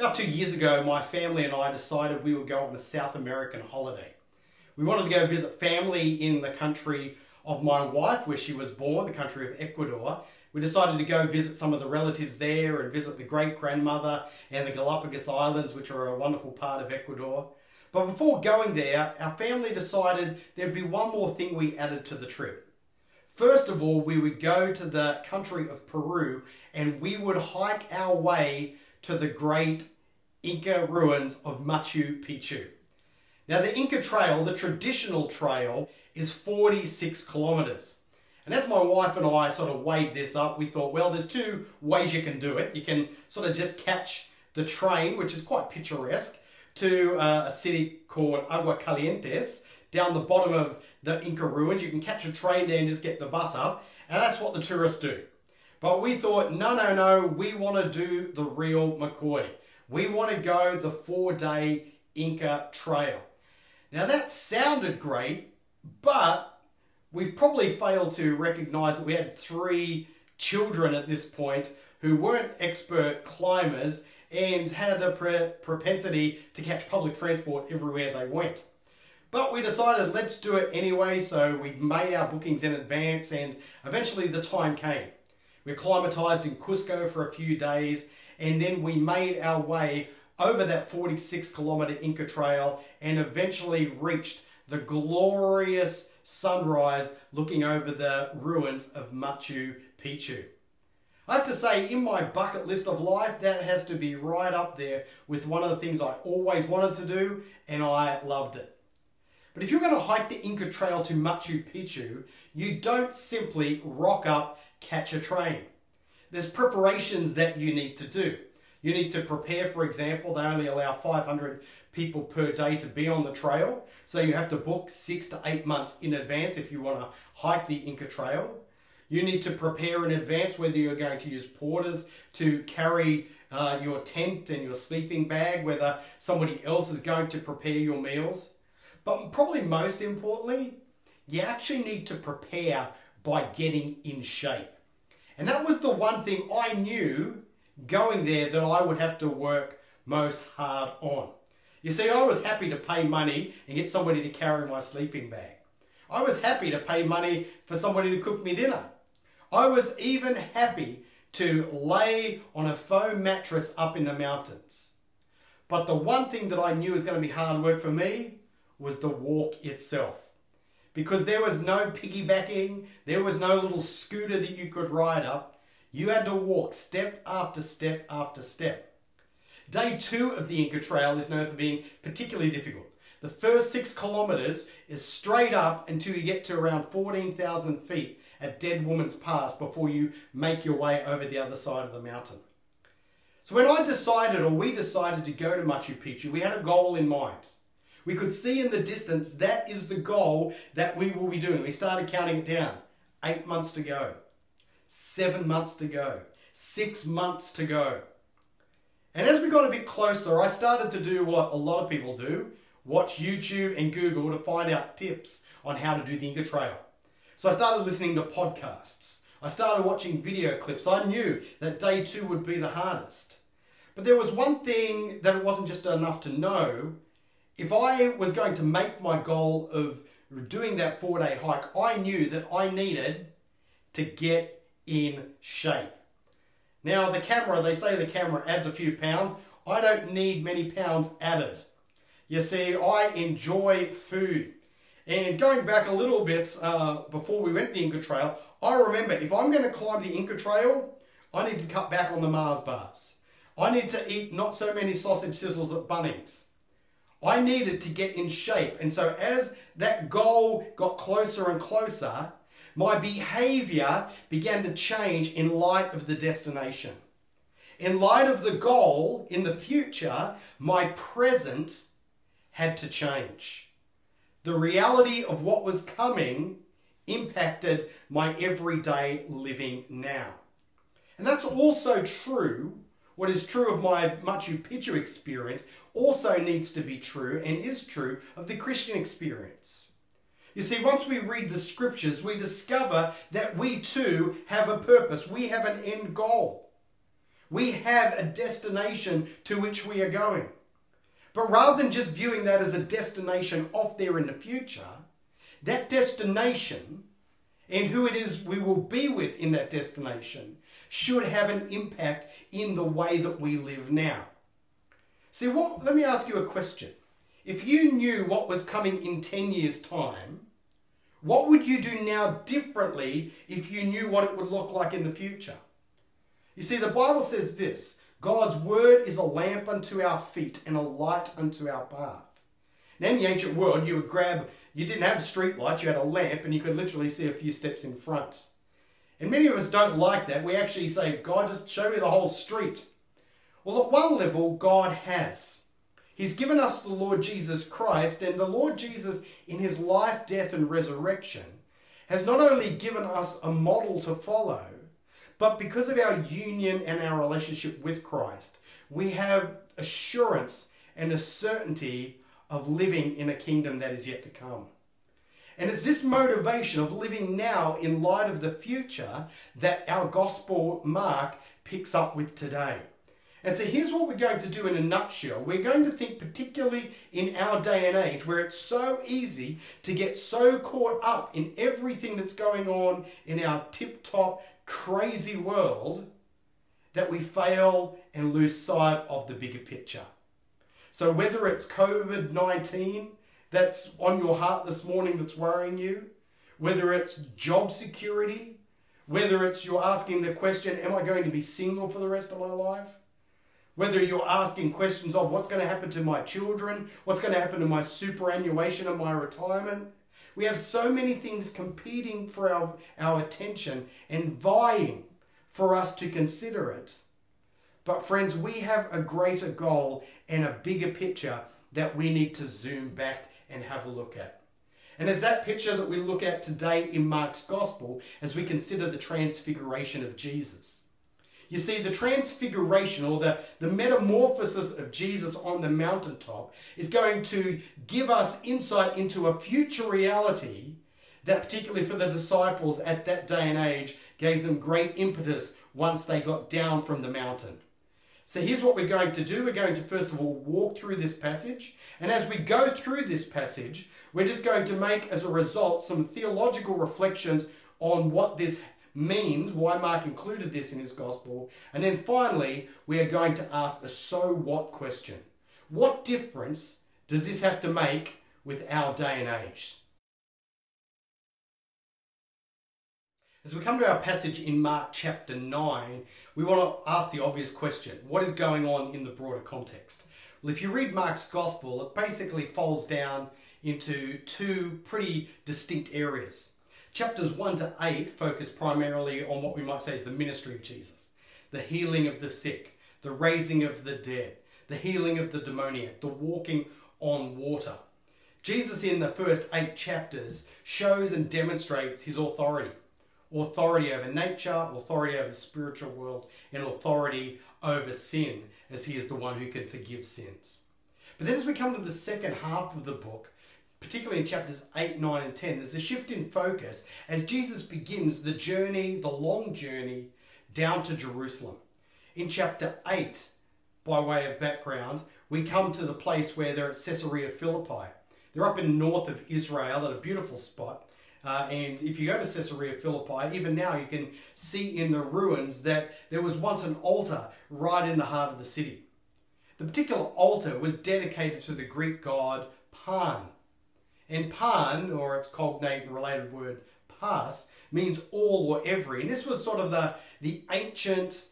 About two years ago, my family and I decided we would go on a South American holiday. We wanted to go visit family in the country of my wife, where she was born, the country of Ecuador. We decided to go visit some of the relatives there and visit the great grandmother and the Galapagos Islands, which are a wonderful part of Ecuador. But before going there, our family decided there'd be one more thing we added to the trip. First of all, we would go to the country of Peru and we would hike our way to the great Inca ruins of Machu Picchu. Now, the Inca Trail, the traditional trail, is 46 kilometers. And as my wife and I sort of weighed this up, we thought, well, there's two ways you can do it. You can sort of just catch the train, which is quite picturesque, to uh, a city called Aguas Calientes down the bottom of the Inca ruins. You can catch a train there and just get the bus up. And that's what the tourists do. But we thought, no, no, no, we want to do the real McCoy. We want to go the four day Inca Trail. Now that sounded great, but we've probably failed to recognize that we had three children at this point who weren't expert climbers and had a pre- propensity to catch public transport everywhere they went. But we decided let's do it anyway, so we made our bookings in advance and eventually the time came. We acclimatized in Cusco for a few days and then we made our way over that 46 kilometer Inca Trail and eventually reached the glorious sunrise looking over the ruins of Machu Picchu. I have to say, in my bucket list of life, that has to be right up there with one of the things I always wanted to do, and I loved it. But if you're going to hike the Inca Trail to Machu Picchu, you don't simply rock up, catch a train. There's preparations that you need to do. You need to prepare, for example, they only allow 500 people per day to be on the trail. So you have to book six to eight months in advance if you want to hike the Inca Trail. You need to prepare in advance whether you're going to use porters to carry uh, your tent and your sleeping bag, whether somebody else is going to prepare your meals. But probably most importantly, you actually need to prepare by getting in shape. And that was the one thing I knew going there that I would have to work most hard on. You see, I was happy to pay money and get somebody to carry my sleeping bag. I was happy to pay money for somebody to cook me dinner. I was even happy to lay on a foam mattress up in the mountains. But the one thing that I knew was going to be hard work for me was the walk itself. Because there was no piggybacking, there was no little scooter that you could ride up. You had to walk step after step after step. Day two of the Inca Trail is known for being particularly difficult. The first six kilometres is straight up until you get to around 14,000 feet at Dead Woman's Pass before you make your way over the other side of the mountain. So when I decided, or we decided to go to Machu Picchu, we had a goal in mind. We could see in the distance that is the goal that we will be doing. We started counting it down. Eight months to go, seven months to go, six months to go. And as we got a bit closer, I started to do what a lot of people do watch YouTube and Google to find out tips on how to do the Inca Trail. So I started listening to podcasts. I started watching video clips. I knew that day two would be the hardest. But there was one thing that it wasn't just enough to know. If I was going to make my goal of doing that four day hike, I knew that I needed to get in shape. Now, the camera, they say the camera adds a few pounds. I don't need many pounds added. You see, I enjoy food. And going back a little bit uh, before we went the Inca Trail, I remember if I'm going to climb the Inca Trail, I need to cut back on the Mars bars. I need to eat not so many sausage sizzles at Bunnings. I needed to get in shape. And so as that goal got closer and closer, my behavior began to change in light of the destination. In light of the goal in the future, my present had to change the reality of what was coming impacted my everyday living now. And that's also true. What is true of my Machu Picchu experience also needs to be true and is true of the Christian experience. You see, once we read the scriptures, we discover that we too have a purpose. We have an end goal. We have a destination to which we are going. But rather than just viewing that as a destination off there in the future, that destination and who it is we will be with in that destination should have an impact in the way that we live now. See, what, let me ask you a question. If you knew what was coming in 10 years' time, what would you do now differently if you knew what it would look like in the future? You see, the Bible says this God's word is a lamp unto our feet and a light unto our path. Now, in the ancient world, you would grab, you didn't have street lights, you had a lamp, and you could literally see a few steps in front. And many of us don't like that. We actually say, God, just show me the whole street. Well, at one level, God has. He's given us the Lord Jesus Christ, and the Lord Jesus, in his life, death, and resurrection, has not only given us a model to follow, but because of our union and our relationship with Christ, we have assurance and a certainty of living in a kingdom that is yet to come. And it's this motivation of living now in light of the future that our gospel mark picks up with today. And so here's what we're going to do in a nutshell. We're going to think, particularly in our day and age, where it's so easy to get so caught up in everything that's going on in our tip top, crazy world, that we fail and lose sight of the bigger picture. So, whether it's COVID 19 that's on your heart this morning that's worrying you, whether it's job security, whether it's you're asking the question, Am I going to be single for the rest of my life? Whether you're asking questions of what's going to happen to my children, what's going to happen to my superannuation and my retirement. We have so many things competing for our, our attention and vying for us to consider it. But, friends, we have a greater goal and a bigger picture that we need to zoom back and have a look at. And as that picture that we look at today in Mark's Gospel, as we consider the transfiguration of Jesus. You see, the transfiguration or the, the metamorphosis of Jesus on the mountaintop is going to give us insight into a future reality that, particularly for the disciples at that day and age, gave them great impetus once they got down from the mountain. So here's what we're going to do. We're going to first of all walk through this passage. And as we go through this passage, we're just going to make, as a result, some theological reflections on what this means, why Mark included this in his gospel. And then finally, we are going to ask a so what question. What difference does this have to make with our day and age? As we come to our passage in Mark chapter 9, we want to ask the obvious question what is going on in the broader context? Well, if you read Mark's gospel, it basically falls down into two pretty distinct areas. Chapters 1 to 8 focus primarily on what we might say is the ministry of Jesus, the healing of the sick, the raising of the dead, the healing of the demoniac, the walking on water. Jesus, in the first eight chapters, shows and demonstrates his authority authority over nature, authority over the spiritual world, and authority over sin, as he is the one who can forgive sins. But then, as we come to the second half of the book, particularly in chapters 8, 9, and 10, there's a shift in focus as Jesus begins the journey, the long journey down to Jerusalem. In chapter 8, by way of background, we come to the place where they're at Caesarea Philippi. They're up in north of Israel at a beautiful spot. Uh, and if you go to Caesarea Philippi, even now you can see in the ruins that there was once an altar right in the heart of the city. The particular altar was dedicated to the Greek god Pan. And Pan, or its cognate and related word pas, means all or every. And this was sort of the, the ancient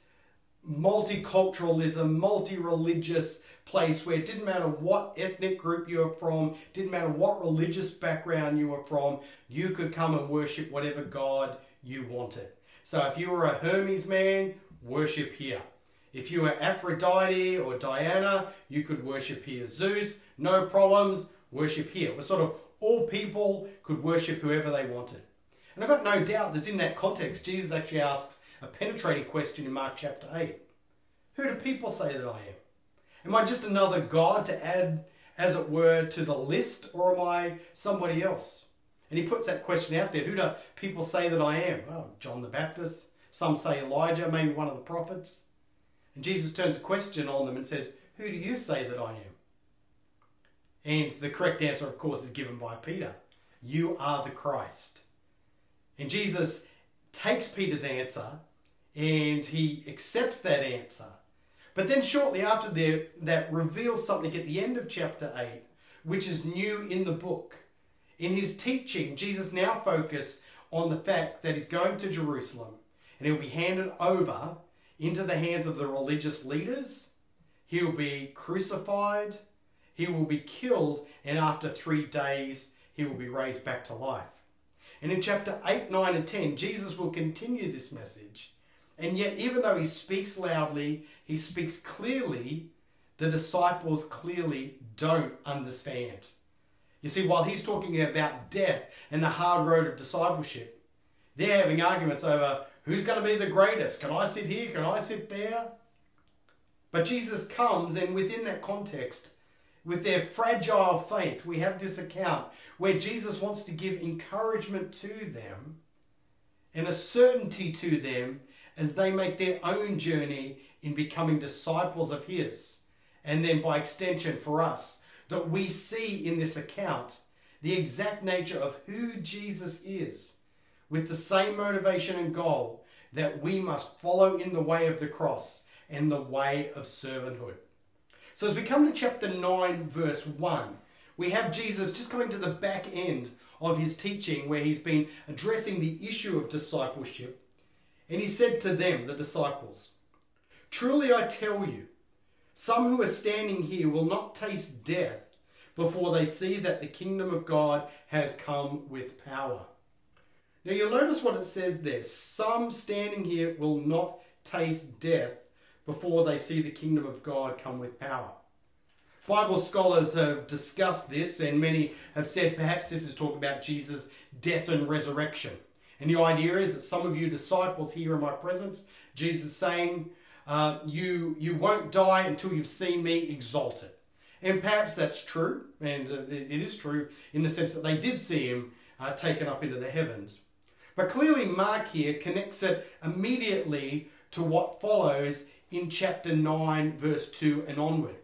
multiculturalism, multi religious place where it didn't matter what ethnic group you were from, didn't matter what religious background you were from, you could come and worship whatever God you wanted. So if you were a Hermes man, worship here. If you were Aphrodite or Diana, you could worship here. Zeus, no problems, worship here. It was sort of all people could worship whoever they wanted. And I've got no doubt that in that context, Jesus actually asks a penetrating question in Mark chapter 8. Who do people say that I am? Am I just another God to add, as it were, to the list, or am I somebody else? And he puts that question out there. Who do people say that I am? Oh, John the Baptist. Some say Elijah, maybe one of the prophets. And Jesus turns a question on them and says, Who do you say that I am? And the correct answer, of course, is given by Peter You are the Christ. And Jesus takes Peter's answer and he accepts that answer. But then, shortly after that, that reveals something at the end of chapter 8, which is new in the book. In his teaching, Jesus now focuses on the fact that he's going to Jerusalem and he'll be handed over into the hands of the religious leaders. He'll be crucified, he will be killed, and after three days, he will be raised back to life. And in chapter 8, 9, and 10, Jesus will continue this message. And yet, even though he speaks loudly, he speaks clearly, the disciples clearly don't understand. You see, while he's talking about death and the hard road of discipleship, they're having arguments over who's going to be the greatest. Can I sit here? Can I sit there? But Jesus comes, and within that context, with their fragile faith, we have this account where Jesus wants to give encouragement to them and a certainty to them as they make their own journey in becoming disciples of His. And then, by extension, for us, that we see in this account the exact nature of who Jesus is, with the same motivation and goal that we must follow in the way of the cross and the way of servanthood. So, as we come to chapter 9, verse 1, we have Jesus just coming to the back end of his teaching where he's been addressing the issue of discipleship. And he said to them, the disciples, Truly I tell you, some who are standing here will not taste death before they see that the kingdom of God has come with power. Now you'll notice what it says there. Some standing here will not taste death before they see the kingdom of God come with power. Bible scholars have discussed this, and many have said perhaps this is talking about Jesus' death and resurrection. And the idea is that some of you disciples here in my presence, Jesus saying, uh, you, you won't die until you've seen me exalted. And perhaps that's true, and uh, it is true in the sense that they did see him uh, taken up into the heavens. But clearly, Mark here connects it immediately to what follows in chapter 9, verse 2 and onward.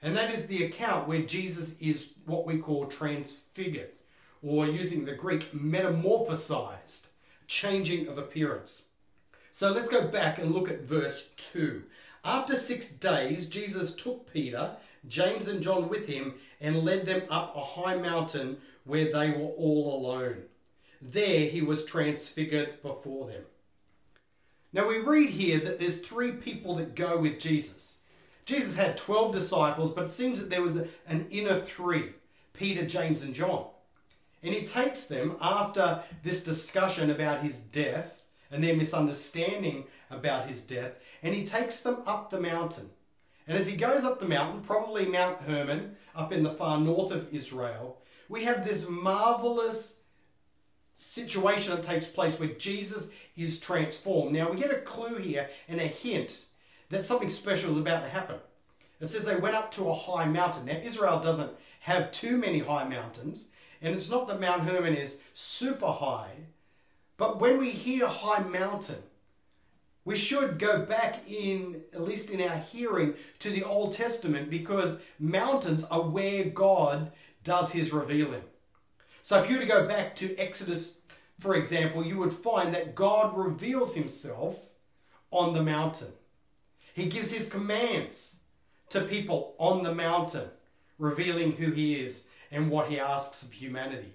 And that is the account where Jesus is what we call transfigured, or using the Greek, metamorphosized, changing of appearance. So let's go back and look at verse 2. After six days, Jesus took Peter, James, and John with him and led them up a high mountain where they were all alone. There he was transfigured before them. Now we read here that there's three people that go with Jesus. Jesus had 12 disciples, but it seems that there was an inner three Peter, James, and John. And he takes them after this discussion about his death and their misunderstanding about his death, and he takes them up the mountain. And as he goes up the mountain, probably Mount Hermon, up in the far north of Israel, we have this marvelous situation that takes place where Jesus is transformed. Now, we get a clue here and a hint that something special is about to happen. It says they went up to a high mountain. Now, Israel doesn't have too many high mountains, and it's not that Mount Hermon is super high, but when we hear high mountain, we should go back in, at least in our hearing, to the Old Testament because mountains are where God does his revealing. So if you were to go back to Exodus, for example, you would find that God reveals himself on the mountain. He gives his commands to people on the mountain, revealing who he is and what he asks of humanity.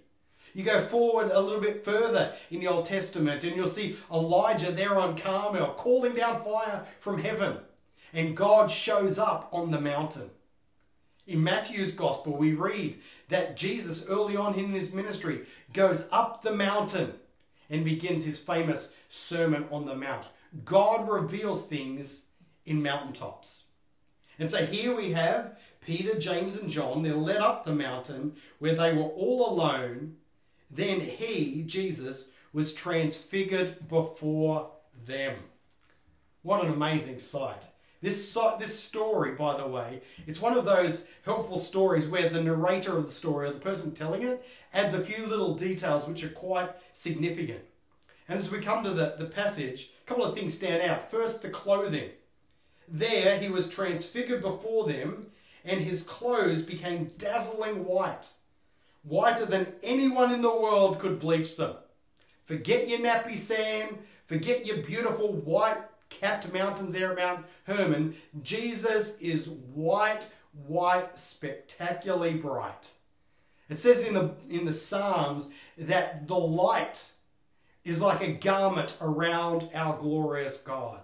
You go forward a little bit further in the Old Testament and you'll see Elijah there on Carmel calling down fire from heaven. And God shows up on the mountain. In Matthew's Gospel, we read that Jesus, early on in his ministry, goes up the mountain and begins his famous Sermon on the Mount. God reveals things in mountaintops. And so here we have Peter, James, and John. They're led up the mountain where they were all alone then he, Jesus, was transfigured before them. What an amazing sight. This, this story, by the way, it's one of those helpful stories where the narrator of the story, or the person telling it, adds a few little details which are quite significant. And as we come to the, the passage, a couple of things stand out. First, the clothing. There he was transfigured before them, and his clothes became dazzling white, whiter than anyone in the world could bleach them. Forget your Napisan, forget your beautiful white capped mountains there at Mount Hermon. Jesus is white, white, spectacularly bright. It says in the in the Psalms that the light is like a garment around our glorious God.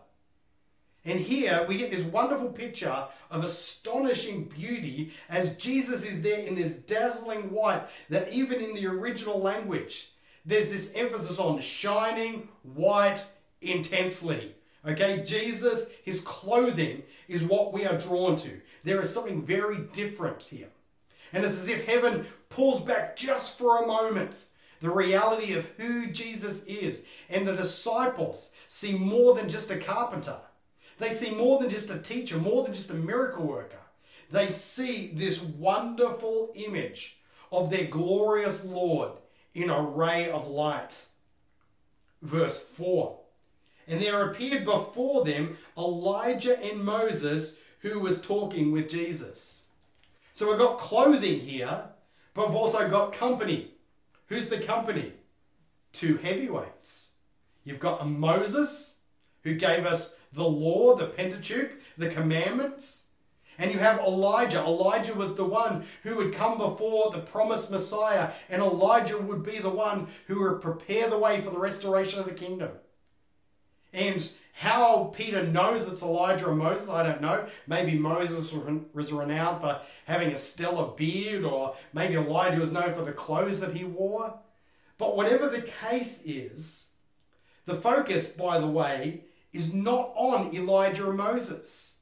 And here we get this wonderful picture of astonishing beauty as Jesus is there in this dazzling white that even in the original language, there's this emphasis on shining white intensely. Okay, Jesus, his clothing is what we are drawn to. There is something very different here. And it's as if heaven pulls back just for a moment the reality of who Jesus is. And the disciples see more than just a carpenter, they see more than just a teacher, more than just a miracle worker. They see this wonderful image of their glorious Lord in a ray of light. Verse 4 And there appeared before them Elijah and Moses, who was talking with Jesus. So we've got clothing here, but we've also got company. Who's the company? Two heavyweights. You've got a Moses, who gave us the law, the Pentateuch, the commandments. And you have Elijah. Elijah was the one who would come before the promised Messiah, and Elijah would be the one who would prepare the way for the restoration of the kingdom. And how Peter knows it's Elijah or Moses, I don't know. Maybe Moses was renowned for having a stellar beard, or maybe Elijah was known for the clothes that he wore. But whatever the case is, the focus, by the way, is not on Elijah or Moses.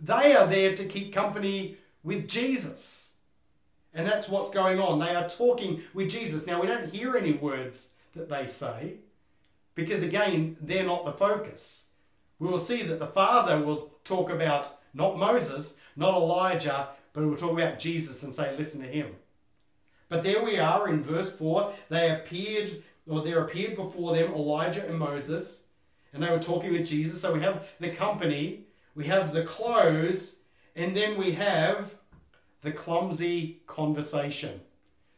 They are there to keep company with Jesus. And that's what's going on. They are talking with Jesus. Now, we don't hear any words that they say because, again, they're not the focus. We will see that the Father will talk about not Moses, not Elijah, but we'll talk about Jesus and say, listen to him. But there we are in verse 4. They appeared, or there appeared before them Elijah and Moses and they were talking with Jesus. So we have the company, we have the clothes, and then we have the clumsy conversation.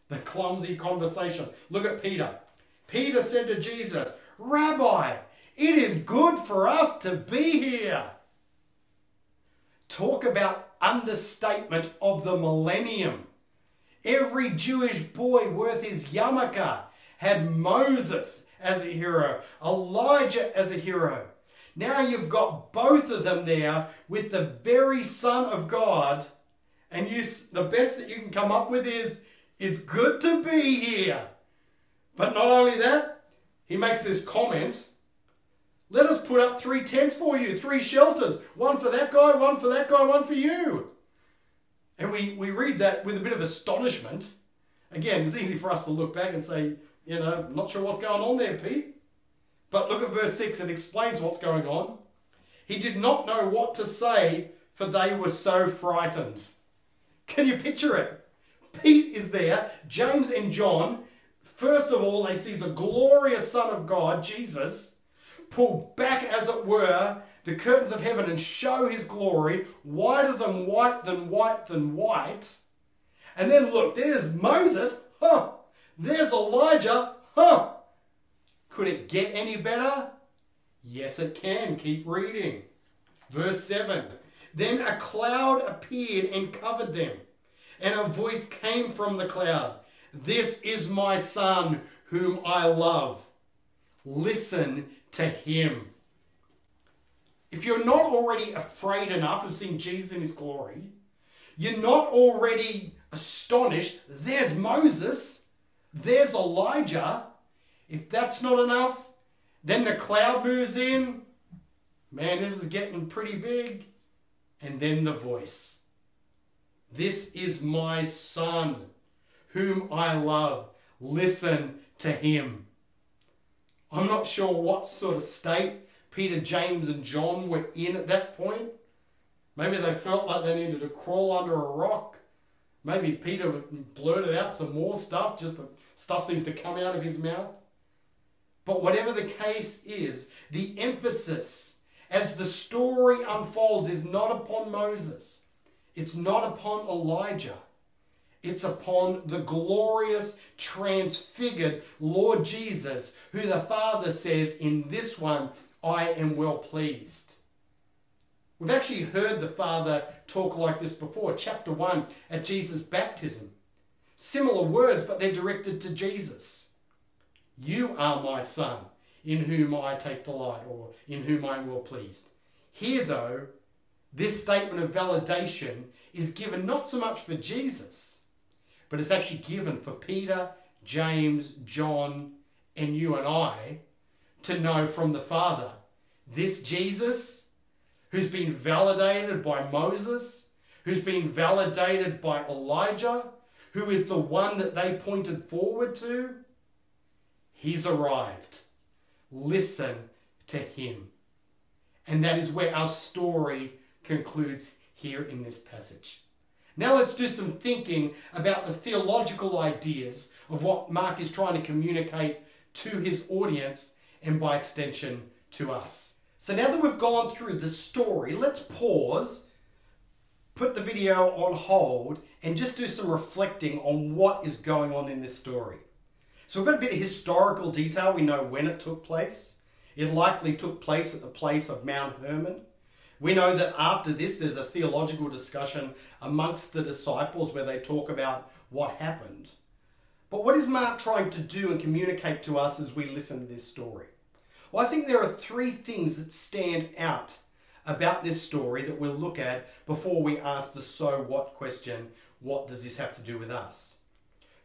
The clumsy conversation. Look at Peter. Peter said to Jesus, Rabbi, it is good for us to be here. Talk about understatement of the millennium. Every Jewish boy worth his yarmulke had Moses as a hero, Elijah as a hero. Now you've got both of them there with the very Son of God, and you, the best that you can come up with is, it's good to be here. But not only that, he makes this comment let us put up three tents for you, three shelters, one for that guy, one for that guy, one for you. And we, we read that with a bit of astonishment. Again, it's easy for us to look back and say, you know, not sure what's going on there, Pete. But look at verse 6, it explains what's going on. He did not know what to say, for they were so frightened. Can you picture it? Pete is there, James and John. First of all, they see the glorious Son of God, Jesus, pull back, as it were, the curtains of heaven and show his glory, whiter than white, than white, than white. And then look, there's Moses. Huh, there's Elijah. Huh. Could it get any better? Yes, it can. Keep reading. Verse 7 Then a cloud appeared and covered them, and a voice came from the cloud This is my son, whom I love. Listen to him. If you're not already afraid enough of seeing Jesus in his glory, you're not already astonished, there's Moses. There's Elijah. If that's not enough, then the cloud moves in. Man, this is getting pretty big. And then the voice. This is my son, whom I love. Listen to him. I'm not sure what sort of state Peter, James, and John were in at that point. Maybe they felt like they needed to crawl under a rock. Maybe Peter blurted out some more stuff just to Stuff seems to come out of his mouth. But whatever the case is, the emphasis as the story unfolds is not upon Moses, it's not upon Elijah, it's upon the glorious, transfigured Lord Jesus, who the Father says, In this one I am well pleased. We've actually heard the Father talk like this before, chapter 1 at Jesus' baptism. Similar words, but they're directed to Jesus. You are my Son, in whom I take delight, or in whom I am well pleased. Here, though, this statement of validation is given not so much for Jesus, but it's actually given for Peter, James, John, and you and I to know from the Father this Jesus who's been validated by Moses, who's been validated by Elijah, who is the one that they pointed forward to, he's arrived. Listen to him. And that is where our story concludes here in this passage. Now let's do some thinking about the theological ideas of what Mark is trying to communicate to his audience and by extension to us. So now that we've gone through the story, let's pause, put the video on hold, and just do some reflecting on what is going on in this story. So we've got a bit of historical detail. We know when it took place. It likely took place at the place of Mount Hermon. We know that after this, there's a theological discussion amongst the disciples where they talk about what happened. But what is Mark trying to do and communicate to us as we listen to this story? Well, I think there are three things that stand out about this story that we'll look at before we ask the so what question what does this have to do with us?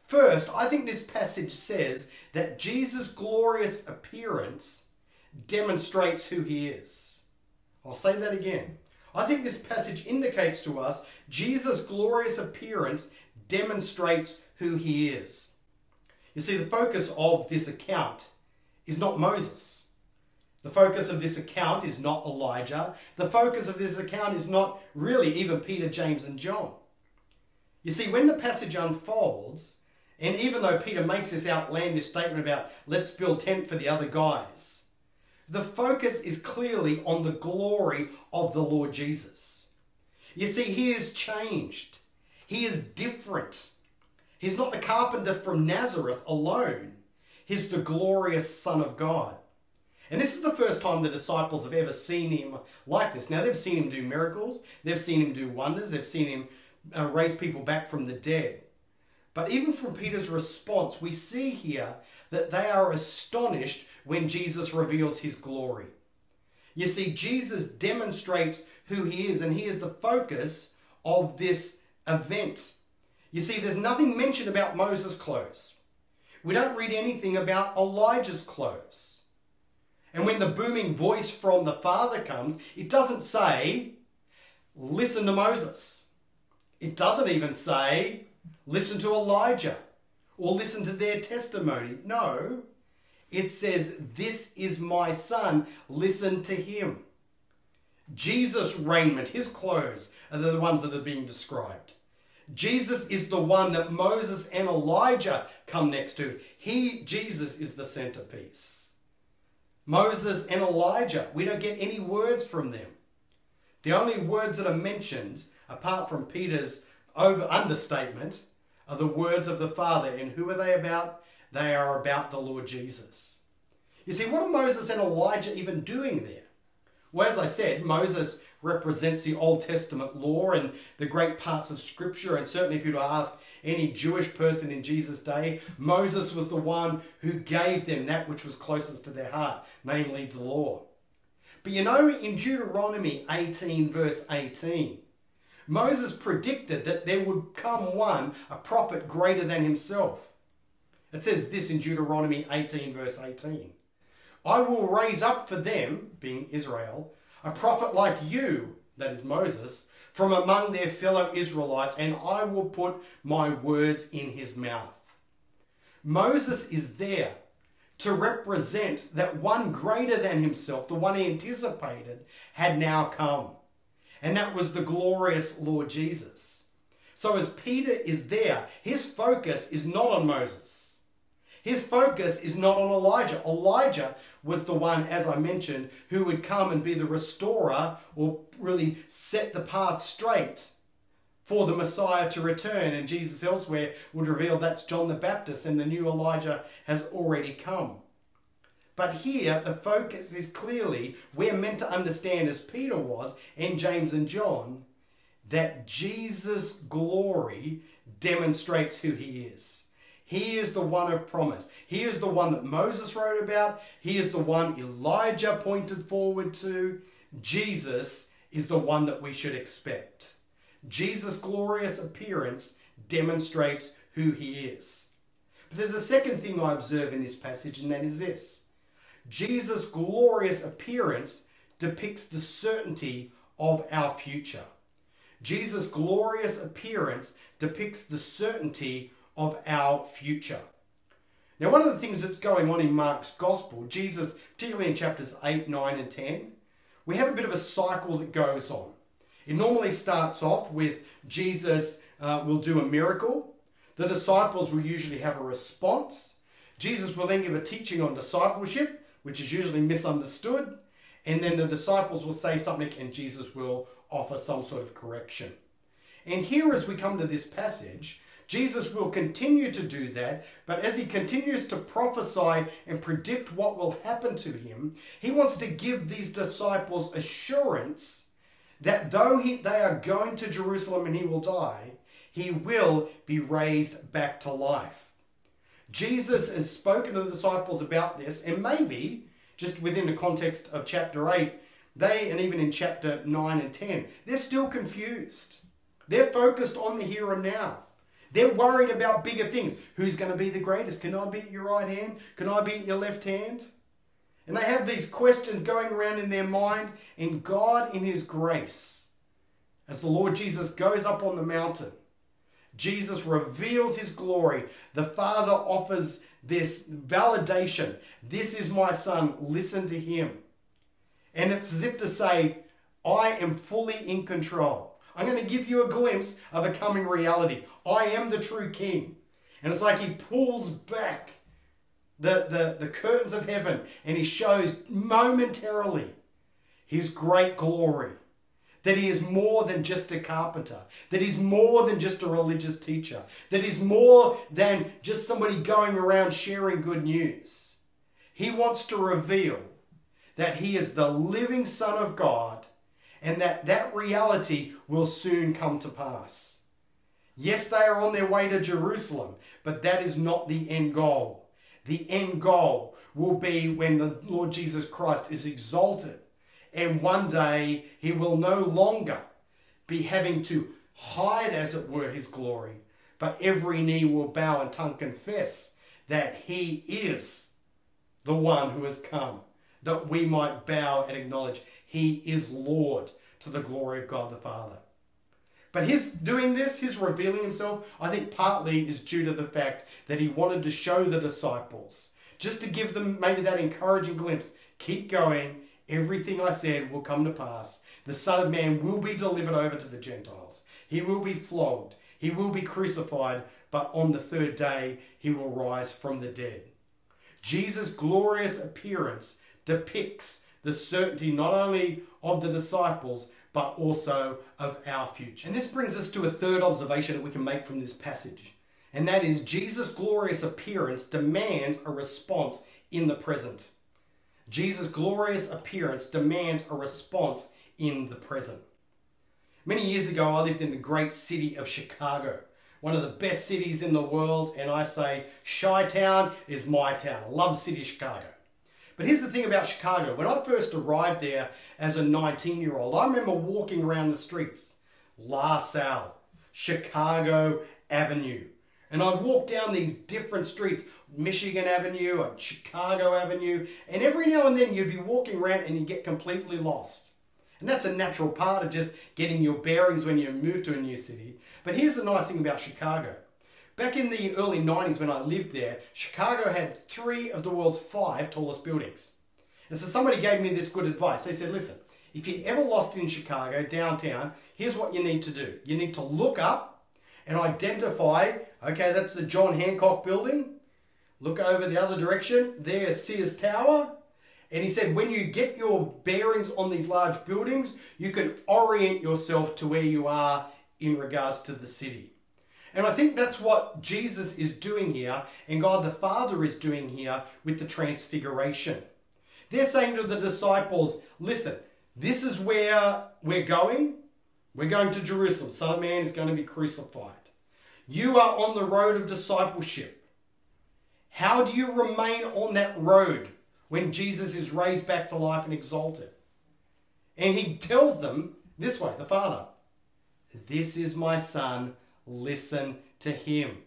First, I think this passage says that Jesus' glorious appearance demonstrates who he is. I'll say that again. I think this passage indicates to us Jesus' glorious appearance demonstrates who he is. You see, the focus of this account is not Moses. The focus of this account is not Elijah. The focus of this account is not really even Peter, James, and John. You see, when the passage unfolds, and even though Peter makes this outlandish statement about let's build tent for the other guys, the focus is clearly on the glory of the Lord Jesus. You see, he is changed. He is different. He's not the carpenter from Nazareth alone. He's the glorious Son of God. And this is the first time the disciples have ever seen him like this. Now, they've seen him do miracles, they've seen him do wonders, they've seen him uh, raise people back from the dead. But even from Peter's response, we see here that they are astonished when Jesus reveals his glory. You see, Jesus demonstrates who he is, and he is the focus of this event. You see, there's nothing mentioned about Moses' clothes. We don't read anything about Elijah's clothes. And when the booming voice from the Father comes, it doesn't say, listen to Moses. It doesn't even say, listen to Elijah or listen to their testimony. No, it says, This is my son, listen to him. Jesus' raiment, his clothes, are the ones that are being described. Jesus is the one that Moses and Elijah come next to. He, Jesus, is the centerpiece. Moses and Elijah, we don't get any words from them. The only words that are mentioned, apart from Peter's over understatement, are the words of the Father. And who are they about? They are about the Lord Jesus. You see, what are Moses and Elijah even doing there? Well, as I said, Moses represents the Old Testament law and the great parts of Scripture. And certainly, if you were to ask any Jewish person in Jesus' day, Moses was the one who gave them that which was closest to their heart, namely the law. But you know, in Deuteronomy 18, verse 18, Moses predicted that there would come one, a prophet greater than himself. It says this in Deuteronomy 18, verse 18 I will raise up for them, being Israel, a prophet like you, that is Moses, from among their fellow Israelites, and I will put my words in his mouth. Moses is there to represent that one greater than himself, the one he anticipated, had now come. And that was the glorious Lord Jesus. So as Peter is there, his focus is not on Moses. His focus is not on Elijah. Elijah was the one, as I mentioned, who would come and be the restorer or really set the path straight for the Messiah to return. And Jesus elsewhere would reveal that's John the Baptist and the new Elijah has already come. But here, the focus is clearly, we're meant to understand, as Peter was, and James and John, that Jesus' glory demonstrates who he is. He is the one of promise. He is the one that Moses wrote about. He is the one Elijah pointed forward to. Jesus is the one that we should expect. Jesus' glorious appearance demonstrates who he is. But there's a second thing I observe in this passage, and that is this Jesus' glorious appearance depicts the certainty of our future. Jesus' glorious appearance depicts the certainty of our future. Now, one of the things that's going on in Mark's Gospel, Jesus, particularly in chapters 8, 9, and 10, we have a bit of a cycle that goes on. It normally starts off with Jesus uh, will do a miracle. The disciples will usually have a response. Jesus will then give a teaching on discipleship, which is usually misunderstood. And then the disciples will say something and Jesus will offer some sort of correction. And here, as we come to this passage, Jesus will continue to do that, but as he continues to prophesy and predict what will happen to him, he wants to give these disciples assurance that though he, they are going to Jerusalem and he will die, he will be raised back to life. Jesus has spoken to the disciples about this, and maybe just within the context of chapter 8, they, and even in chapter 9 and 10, they're still confused. They're focused on the here and now. They're worried about bigger things. Who's going to be the greatest? Can I be at your right hand? Can I be at your left hand? And they have these questions going around in their mind, and God, in His grace, as the Lord Jesus goes up on the mountain, Jesus reveals His glory. The Father offers this validation this is my Son, listen to Him. And it's as if to say, I am fully in control. I'm going to give you a glimpse of a coming reality. I am the true King. And it's like He pulls back the, the, the curtains of heaven and he shows momentarily his great glory. That he is more than just a carpenter, that he's more than just a religious teacher, that he's more than just somebody going around sharing good news. He wants to reveal that he is the living Son of God and that that reality will soon come to pass. Yes, they are on their way to Jerusalem, but that is not the end goal the end goal will be when the Lord Jesus Christ is exalted. And one day he will no longer be having to hide, as it were, his glory, but every knee will bow and tongue confess that he is the one who has come, that we might bow and acknowledge he is Lord to the glory of God the Father. But his doing this, his revealing himself, I think partly is due to the fact that he wanted to show the disciples, just to give them maybe that encouraging glimpse keep going, everything I said will come to pass. The Son of Man will be delivered over to the Gentiles, he will be flogged, he will be crucified, but on the third day he will rise from the dead. Jesus' glorious appearance depicts the certainty not only of the disciples, but also of our future. And this brings us to a third observation that we can make from this passage, and that is Jesus' glorious appearance demands a response in the present. Jesus' glorious appearance demands a response in the present. Many years ago, I lived in the great city of Chicago, one of the best cities in the world, and I say, Chi Town is my town. I love the city of Chicago. But here's the thing about Chicago. When I first arrived there as a 19 year old, I remember walking around the streets, La Salle, Chicago Avenue. And I'd walk down these different streets, Michigan Avenue or Chicago Avenue, and every now and then you'd be walking around and you'd get completely lost. And that's a natural part of just getting your bearings when you move to a new city. But here's the nice thing about Chicago Back in the early 90s when I lived there, Chicago had three of the world's five tallest buildings. And so somebody gave me this good advice. They said, listen, if you're ever lost in Chicago, downtown, here's what you need to do. You need to look up and identify, okay, that's the John Hancock building. Look over the other direction. There's Sears Tower. And he said, when you get your bearings on these large buildings, you can orient yourself to where you are in regards to the city. And I think that's what Jesus is doing here, and God the Father is doing here with the transfiguration. They're saying to the disciples, listen, this is where we're going. We're going to Jerusalem. Son of Man is going to be crucified. You are on the road of discipleship. How do you remain on that road when Jesus is raised back to life and exalted? And he tells them this way, the Father, This is my Son, listen to him.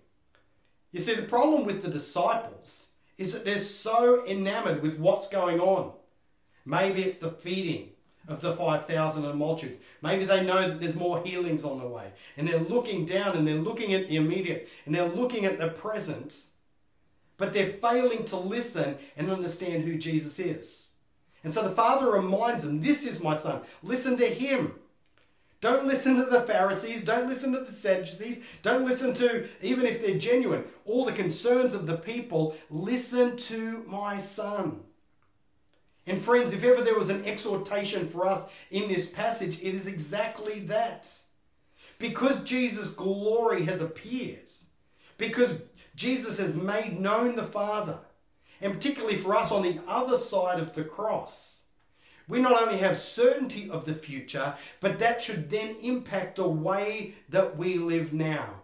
You see, the problem with the disciples is that they're so enamored with what's going on. Maybe it's the feeding of the 5,000 and multitudes. Maybe they know that there's more healings on the way. And they're looking down and they're looking at the immediate and they're looking at the present, but they're failing to listen and understand who Jesus is. And so the Father reminds them, This is my Son. Listen to Him. Don't listen to the Pharisees. Don't listen to the Sadducees. Don't listen to, even if they're genuine, all the concerns of the people. Listen to my Son. And friends, if ever there was an exhortation for us in this passage, it is exactly that. Because Jesus' glory has appeared, because Jesus has made known the Father, and particularly for us on the other side of the cross, we not only have certainty of the future, but that should then impact the way that we live now.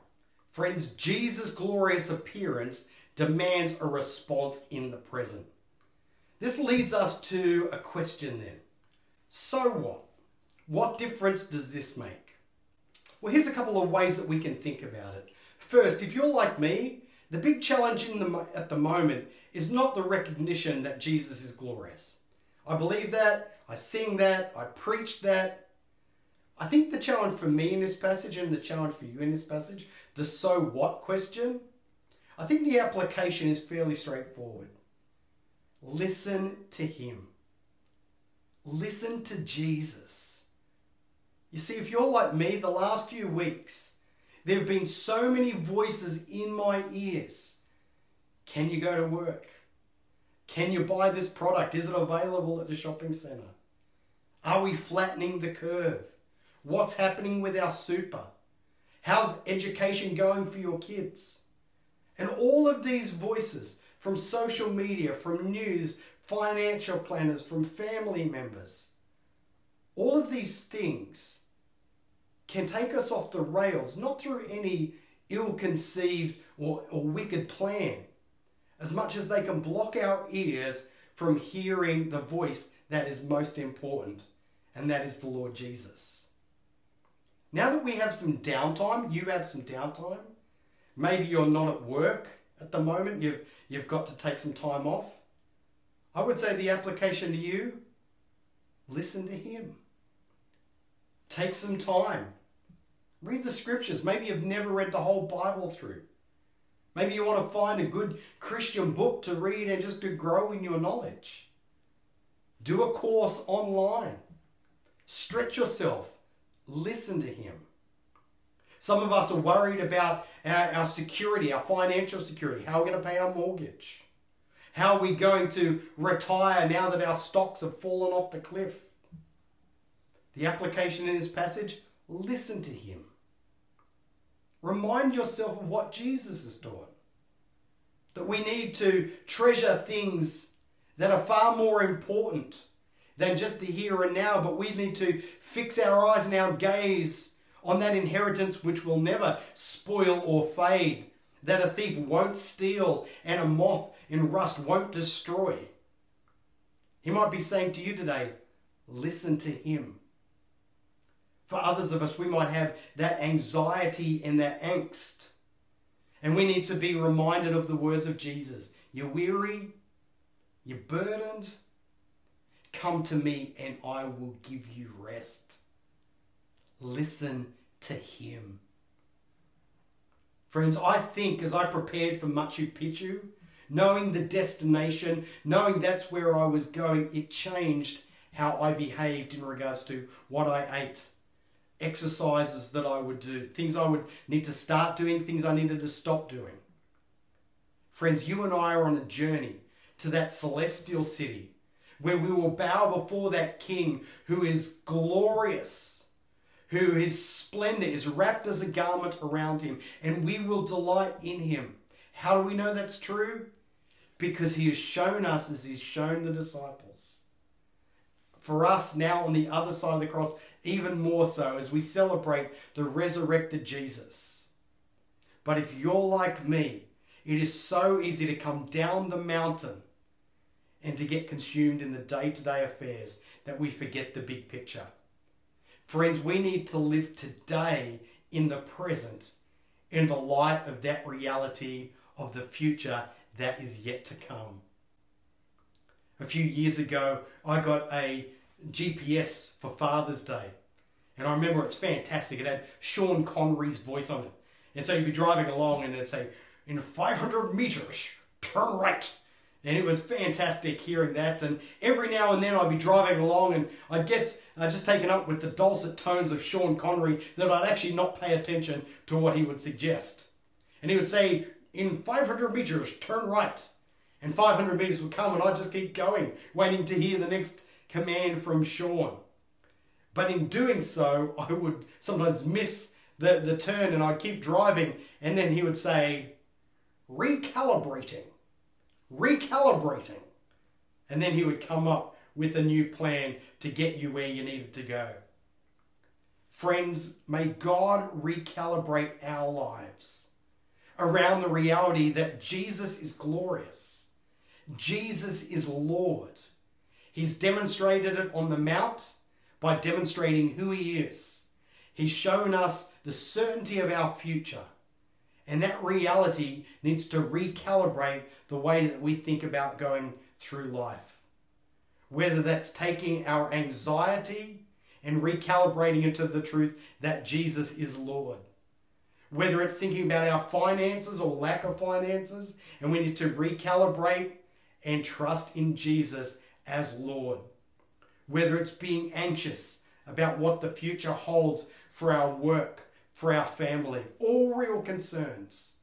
Friends, Jesus' glorious appearance demands a response in the present. This leads us to a question then. So what? What difference does this make? Well, here's a couple of ways that we can think about it. First, if you're like me, the big challenge the, at the moment is not the recognition that Jesus is glorious. I believe that, I sing that, I preach that. I think the challenge for me in this passage and the challenge for you in this passage, the so what question, I think the application is fairly straightforward. Listen to him. Listen to Jesus. You see, if you're like me, the last few weeks, there have been so many voices in my ears. Can you go to work? Can you buy this product? Is it available at the shopping centre? Are we flattening the curve? What's happening with our super? How's education going for your kids? And all of these voices from social media, from news, financial planners, from family members. All of these things can take us off the rails, not through any ill conceived or, or wicked plan, as much as they can block our ears from hearing the voice that is most important, and that is the Lord Jesus. Now that we have some downtime, you have some downtime, maybe you're not at work at the moment, you've you've got to take some time off. I would say the application to you listen to Him. Take some time. Read the scriptures. Maybe you've never read the whole Bible through. Maybe you want to find a good Christian book to read and just to grow in your knowledge. Do a course online. Stretch yourself. Listen to Him. Some of us are worried about our, our security, our financial security. How are we going to pay our mortgage? How are we going to retire now that our stocks have fallen off the cliff? The application in this passage listen to him. Remind yourself of what Jesus has taught. That we need to treasure things that are far more important than just the here and now, but we need to fix our eyes and our gaze on that inheritance which will never spoil or fade, that a thief won't steal and a moth in rust won't destroy. He might be saying to you today, listen to him. For others of us, we might have that anxiety and that angst. And we need to be reminded of the words of Jesus. You're weary, you're burdened, come to me and I will give you rest. Listen to Him. Friends, I think as I prepared for Machu Picchu, knowing the destination, knowing that's where I was going, it changed how I behaved in regards to what I ate, exercises that I would do, things I would need to start doing, things I needed to stop doing. Friends, you and I are on a journey to that celestial city where we will bow before that King who is glorious, who his splendor is wrapped as a garment around him, and we will delight in him. How do we know that's true? Because he has shown us as he's shown the disciples. For us now on the other side of the cross, even more so as we celebrate the resurrected Jesus. But if you're like me, it is so easy to come down the mountain and to get consumed in the day to day affairs that we forget the big picture. Friends, we need to live today in the present in the light of that reality of the future that is yet to come. A few years ago, I got a GPS for Father's Day. And I remember it's fantastic. It had Sean Connery's voice on it. And so you'd be driving along and it'd say, in 500 meters, turn right. And it was fantastic hearing that. And every now and then I'd be driving along and I'd get uh, just taken up with the dulcet tones of Sean Connery that I'd actually not pay attention to what he would suggest. And he would say, in 500 meters, turn right. And 500 meters would come and I'd just keep going, waiting to hear the next command from Sean. But in doing so, I would sometimes miss the, the turn and I'd keep driving. And then he would say, recalibrating recalibrating. And then he would come up with a new plan to get you where you needed to go. Friends, may God recalibrate our lives around the reality that Jesus is glorious. Jesus is Lord. He's demonstrated it on the Mount by demonstrating who He is. He's shown us the certainty of our future. And that reality needs to recalibrate the way that we think about going through life. Whether that's taking our anxiety and recalibrating into the truth that Jesus is Lord. Whether it's thinking about our finances or lack of finances, and we need to recalibrate and trust in Jesus as Lord. Whether it's being anxious about what the future holds for our work for our family, all real concerns.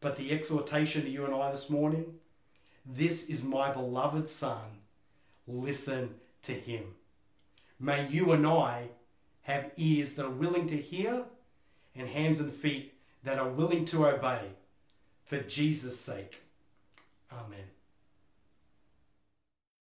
But the exhortation to you and I this morning this is my beloved Son. Listen to him. May you and I have ears that are willing to hear and hands and feet that are willing to obey for Jesus' sake. Amen.